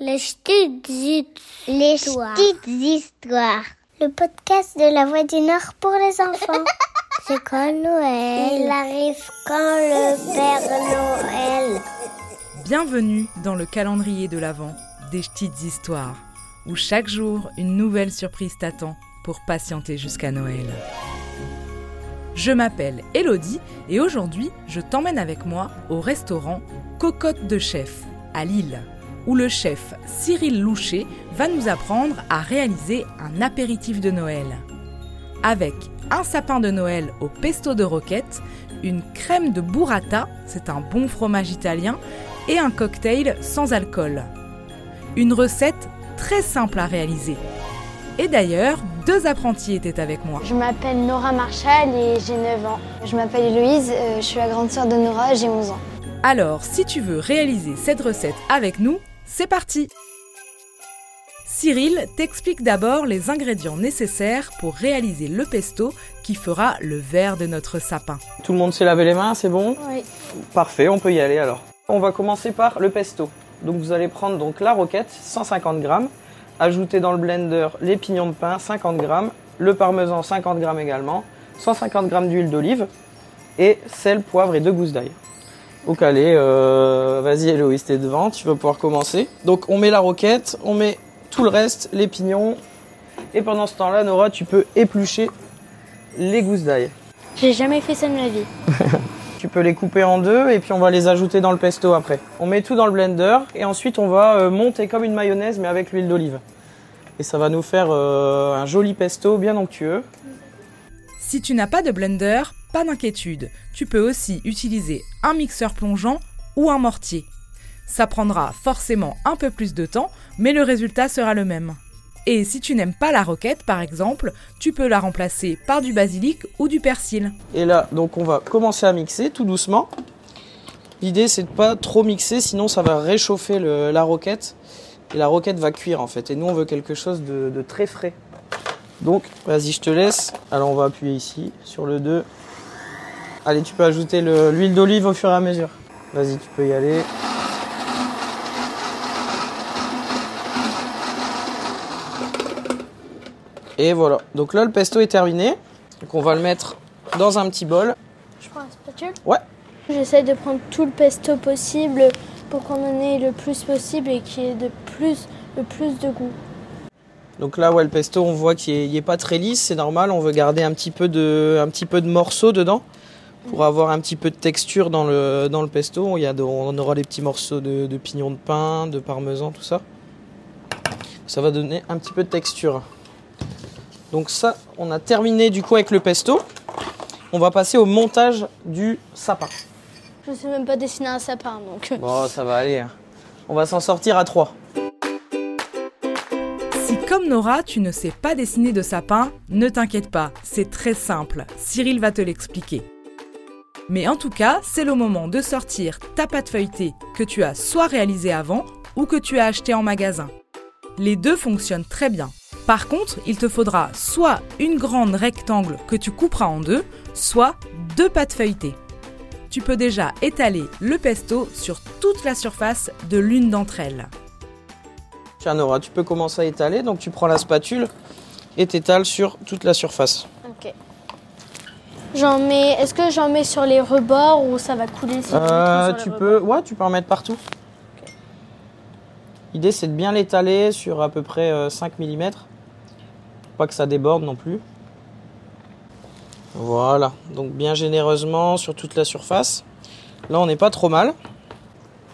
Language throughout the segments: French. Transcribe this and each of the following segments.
Les petites Les histoires. petites histoires. Le podcast de la Voix du Nord pour les enfants. C'est quand Noël Il arrive quand le Père Noël Bienvenue dans le calendrier de l'Avent des petites histoires, où chaque jour une nouvelle surprise t'attend pour patienter jusqu'à Noël. Je m'appelle Elodie et aujourd'hui je t'emmène avec moi au restaurant Cocotte de Chef à Lille, où le chef Cyril Loucher va nous apprendre à réaliser un apéritif de Noël. Avec un sapin de Noël au pesto de roquette, une crème de burrata, c'est un bon fromage italien, et un cocktail sans alcool. Une recette très simple à réaliser. Et d'ailleurs, deux apprentis étaient avec moi. Je m'appelle Nora Marshall et j'ai 9 ans. Je m'appelle Héloïse, euh, je suis la grande sœur de Nora, j'ai 11 ans. Alors, si tu veux réaliser cette recette avec nous, c'est parti Cyril t'explique d'abord les ingrédients nécessaires pour réaliser le pesto qui fera le verre de notre sapin. Tout le monde s'est lavé les mains, c'est bon? Oui. Parfait, on peut y aller alors. On va commencer par le pesto. Donc vous allez prendre donc la roquette, 150 grammes, ajouter dans le blender les pignons de pain, 50 grammes, le parmesan, 50 grammes également, 150 grammes d'huile d'olive et sel, poivre et deux gousses d'ail. Au calé, euh, vas-y Héloïse, t'es devant, tu vas pouvoir commencer. Donc on met la roquette, on met tout le reste, les pignons, et pendant ce temps-là, Nora, tu peux éplucher les gousses d'ail. J'ai jamais fait ça de ma vie. Tu peux les couper en deux et puis on va les ajouter dans le pesto après. On met tout dans le blender et ensuite on va euh, monter comme une mayonnaise mais avec l'huile d'olive. Et ça va nous faire euh, un joli pesto bien onctueux. Si tu n'as pas de blender, pas d'inquiétude. Tu peux aussi utiliser un mixeur plongeant ou un mortier. Ça prendra forcément un peu plus de temps, mais le résultat sera le même. Et si tu n'aimes pas la roquette, par exemple, tu peux la remplacer par du basilic ou du persil. Et là, donc on va commencer à mixer tout doucement. L'idée c'est de pas trop mixer, sinon ça va réchauffer la roquette et la roquette va cuire en fait. Et nous on veut quelque chose de, de très frais. Donc vas-y, je te laisse. Alors on va appuyer ici sur le 2. Allez, tu peux ajouter le- l'huile d'olive au fur et à mesure. Vas-y, tu peux y aller. Et voilà. Donc là, le pesto est terminé. Donc on va le mettre dans un petit bol. Je prends la spatule Ouais. J'essaie de prendre tout le pesto possible pour qu'on en ait le plus possible et qu'il y ait de plus, le plus de goût. Donc là, ouais, le pesto, on voit qu'il n'est pas très lisse, c'est normal. On veut garder un petit peu de, un petit peu de morceaux dedans pour avoir un petit peu de texture dans le, dans le pesto. Il y a de- on aura des petits morceaux de, de pignon de pain, de parmesan, tout ça. Ça va donner un petit peu de texture. Donc ça, on a terminé du coup avec le pesto. On va passer au montage du sapin. Je sais même pas dessiner un sapin donc. Bon, ça va aller. hein. On va s'en sortir à trois. Si comme Nora, tu ne sais pas dessiner de sapin, ne t'inquiète pas, c'est très simple. Cyril va te l'expliquer. Mais en tout cas, c'est le moment de sortir ta pâte feuilletée que tu as soit réalisée avant ou que tu as achetée en magasin. Les deux fonctionnent très bien. Par contre, il te faudra soit une grande rectangle que tu couperas en deux, soit deux pâtes feuilletées. Tu peux déjà étaler le pesto sur toute la surface de l'une d'entre elles. Tiens Nora, tu peux commencer à étaler. Donc tu prends la spatule et t'étales sur toute la surface. Ok. J'en mets. Est-ce que j'en mets sur les rebords ou ça va couler si Euh, tu peux, rebords ouais, tu peux en mettre partout. L'idée c'est de bien l'étaler sur à peu près euh, 5 mm. Pas que ça déborde non plus. Voilà, donc bien généreusement sur toute la surface. Là on n'est pas trop mal.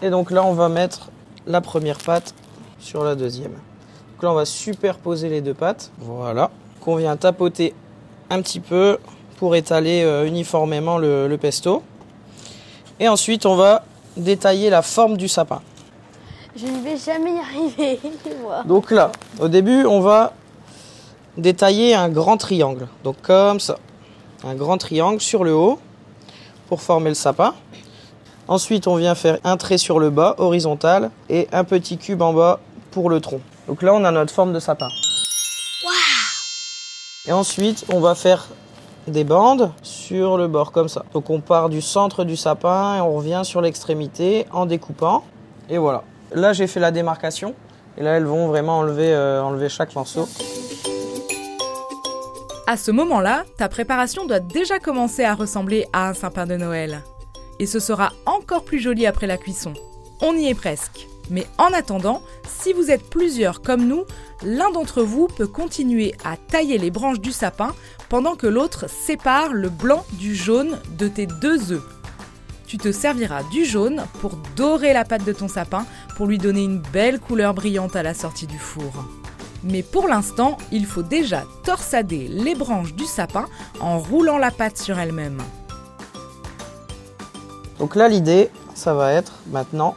Et donc là on va mettre la première pâte sur la deuxième. Donc là on va superposer les deux pâtes. Voilà. Qu'on vient tapoter un petit peu pour étaler euh, uniformément le- le pesto. Et ensuite, on va détailler la forme du sapin. Je ne vais jamais y arriver. Moi. Donc là, au début, on va détailler un grand triangle. Donc comme ça. Un grand triangle sur le haut pour former le sapin. Ensuite, on vient faire un trait sur le bas, horizontal, et un petit cube en bas pour le tronc. Donc là, on a notre forme de sapin. Et ensuite, on va faire des bandes sur le bord comme ça. Donc on part du centre du sapin et on revient sur l'extrémité en découpant. Et voilà. Là j'ai fait la démarcation. Et là, elles vont vraiment enlever, euh, enlever chaque morceau. À ce moment-là, ta préparation doit déjà commencer à ressembler à un sapin de Noël. Et ce sera encore plus joli après la cuisson. On y est presque. Mais en attendant, si vous êtes plusieurs comme nous, l'un d'entre vous peut continuer à tailler les branches du sapin pendant que l'autre sépare le blanc du jaune de tes deux œufs. Tu te serviras du jaune pour dorer la pâte de ton sapin pour lui donner une belle couleur brillante à la sortie du four. Mais pour l'instant, il faut déjà torsader les branches du sapin en roulant la pâte sur elle-même. Donc là, l'idée, ça va être maintenant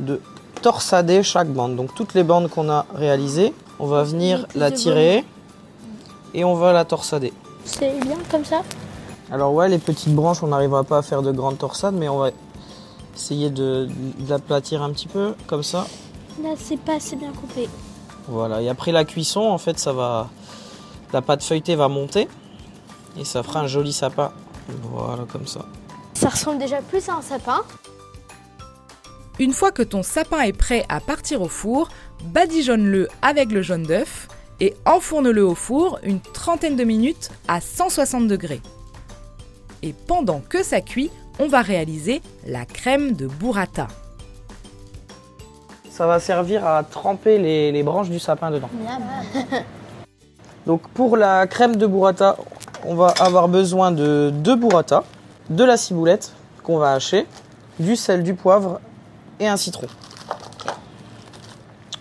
de torsader chaque bande. Donc toutes les bandes qu'on a réalisées, on va venir la tirer et on va la torsader. C'est bien comme ça Alors ouais, les petites branches, on n'arrivera pas à faire de grandes torsades, mais on va essayer de, de l'aplatir un petit peu, comme ça. Là, c'est pas assez bien coupé. Voilà, et après la cuisson, en fait, ça va, la pâte feuilletée va monter et ça fera un joli sapin. Voilà, comme ça. Ça ressemble déjà plus à un sapin. Une fois que ton sapin est prêt à partir au four, badigeonne-le avec le jaune d'œuf et enfourne-le au four une trentaine de minutes à 160 degrés. Et pendant que ça cuit, on va réaliser la crème de burrata. Ça va servir à tremper les, les branches du sapin dedans. Donc pour la crème de burrata, on va avoir besoin de deux burrata, de la ciboulette qu'on va hacher, du sel, du poivre et un citron.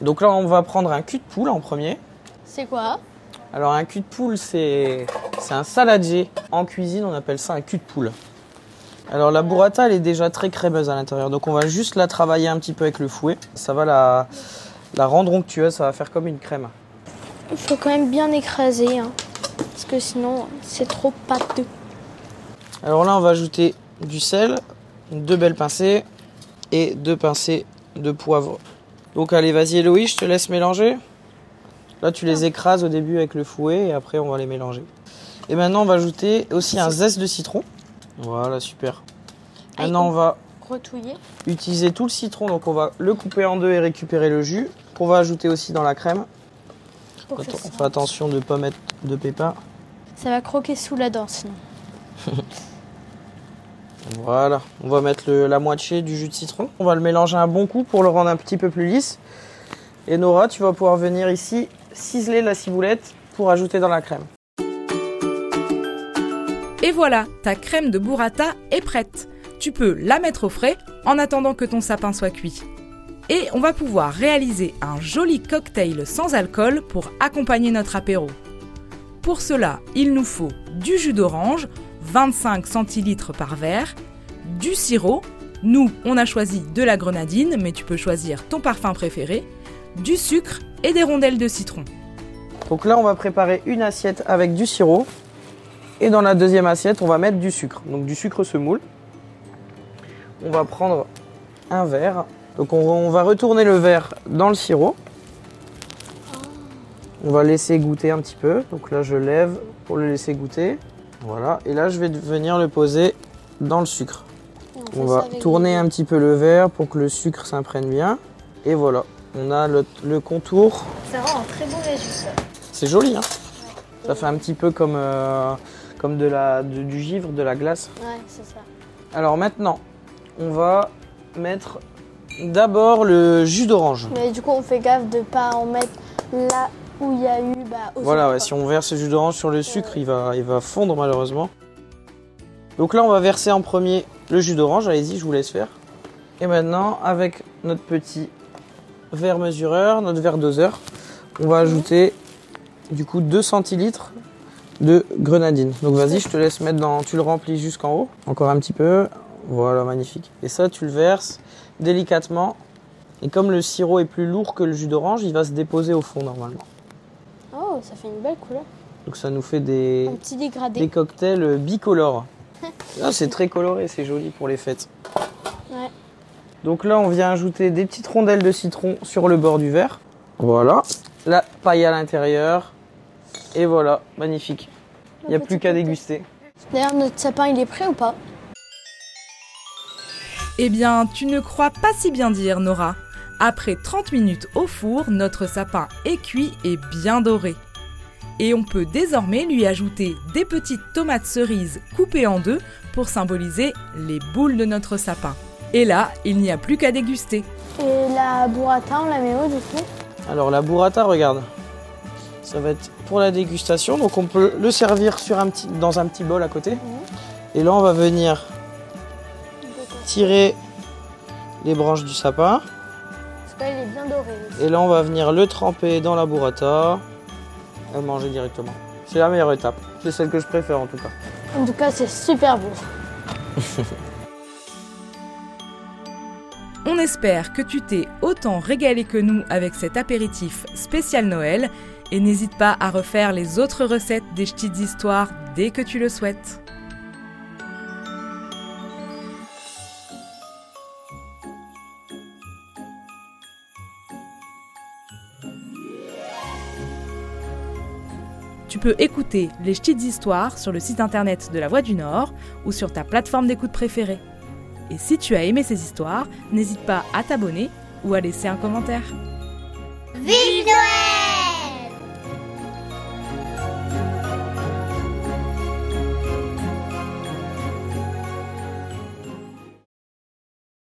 Donc là, on va prendre un cul de poule en premier. C'est quoi? Alors un cul de poule, c'est un saladier. En cuisine, on appelle ça un cul de poule. Alors la burrata, elle est déjà très crémeuse à l'intérieur. Donc on va juste la travailler un petit peu avec le fouet. Ça va la, la rendre onctueuse, ça va faire comme une crème. Il faut quand même bien écraser. hein, parce que sinon, c'est trop pâteux. Alors là, on va ajouter du sel, deux belles pincées et deux pincées de poivre. Donc allez, vas-y Héloïse, je te laisse mélanger. Là, tu les écrases au début avec le fouet et après, on va les mélanger. Et maintenant, on va ajouter aussi un zeste de citron. Voilà, super. Maintenant, on va Retouiller. utiliser tout le citron. Donc, on va le couper en deux et récupérer le jus. Qu'on va ajouter aussi dans la crème. Pour ça, on fait attention de ne pas mettre de pépins. ça va croquer sous la dent sinon. Voilà, on va mettre la moitié du jus de citron. On va le mélanger un bon coup pour le rendre un petit peu plus lisse. Et Nora, tu vas pouvoir venir ici ciseler la ciboulette pour ajouter dans la crème. Et voilà, ta crème de burrata est prête. Tu peux la mettre au frais en attendant que ton sapin soit cuit. Et on va pouvoir réaliser un joli cocktail sans alcool pour accompagner notre apéro. Pour cela, il nous faut du jus d'orange, 25 centilitres par verre, du sirop, nous on a choisi de la grenadine, mais tu peux choisir ton parfum préféré, du sucre et des rondelles de citron. Donc là, on va préparer une assiette avec du sirop. Et dans la deuxième assiette, on va mettre du sucre. Donc du sucre semoule. On va prendre un verre. Donc on, va retourner le verre dans le sirop. On va laisser goûter un petit peu. Donc là, je lève pour le laisser goûter. Voilà. Et là, je vais venir le poser dans le sucre. On va tourner un petit peu le verre pour que le sucre s'imprègne bien. Et voilà. On a le, le contour. Ça rend un très beau résultat. C'est joli, hein Ça fait un petit peu comme, euh, comme de la, de- du givre, de la glace. Ouais, c'est ça. Alors maintenant, on va mettre d'abord le jus d'orange. Mais du coup, on fait gaffe de pas en mettre là où il y a eu bah, Voilà, ouais, si on verse le jus d'orange sur le sucre, il va, il va fondre malheureusement. Donc là, on va verser en premier le jus d'orange. Allez-y, je vous laisse faire. Et maintenant, avec notre petit verre mesureur, notre verre doseur, on va ajouter du coup 2 centilitres de grenadine. Donc vas-y, je te laisse mettre dans. Tu le remplis jusqu'en haut. Encore un petit peu. Voilà, magnifique. Et ça, tu le verses délicatement. Et comme le sirop est plus lourd que le jus d'orange, il va se déposer au fond normalement. Oh, ça fait une belle couleur. Donc ça nous fait des, Un petit dégradé. des cocktails bicolores. Ah, c'est très coloré, c'est joli pour les fêtes. Ouais. Donc là, on vient ajouter des petites rondelles de citron sur le bord du verre. Voilà. La paille à l'intérieur. Et voilà, magnifique. Il n'y a plus qu'à déguster. D'ailleurs, notre sapin, il est prêt ou pas? Eh bien, tu ne crois pas si bien dire, Nora. Après 30 minutes au four, notre sapin est cuit et bien doré. Et on peut désormais lui ajouter des petites tomates cerises coupées en deux pour symboliser les boules de notre sapin. Et là, il n'y a plus qu'à déguster. Et la burrata, on la met où du coup? Alors la burrata, regarde. Ça va être pour la dégustation. Donc on peut le servir sur un petit, dans un petit bol à côté. Et là, on va venir tirer les branches du sapin. Bien doré. aussi. Et là, on va venir le tremper dans la burrata et le manger directement. C'est la meilleure étape. C'est celle que je préfère en tout cas. En tout cas, c'est super beau. On espère que tu t'es autant régalé que nous avec cet apéritif spécial Noël et n'hésite pas à refaire les autres recettes des petites histoires dès que tu le souhaites. Peux écouter les petites histoires sur le site internet de La Voix du Nord ou sur ta plateforme d'écoute préférée. Et si tu as aimé ces histoires, n'hésite pas à t'abonner ou à laisser un commentaire.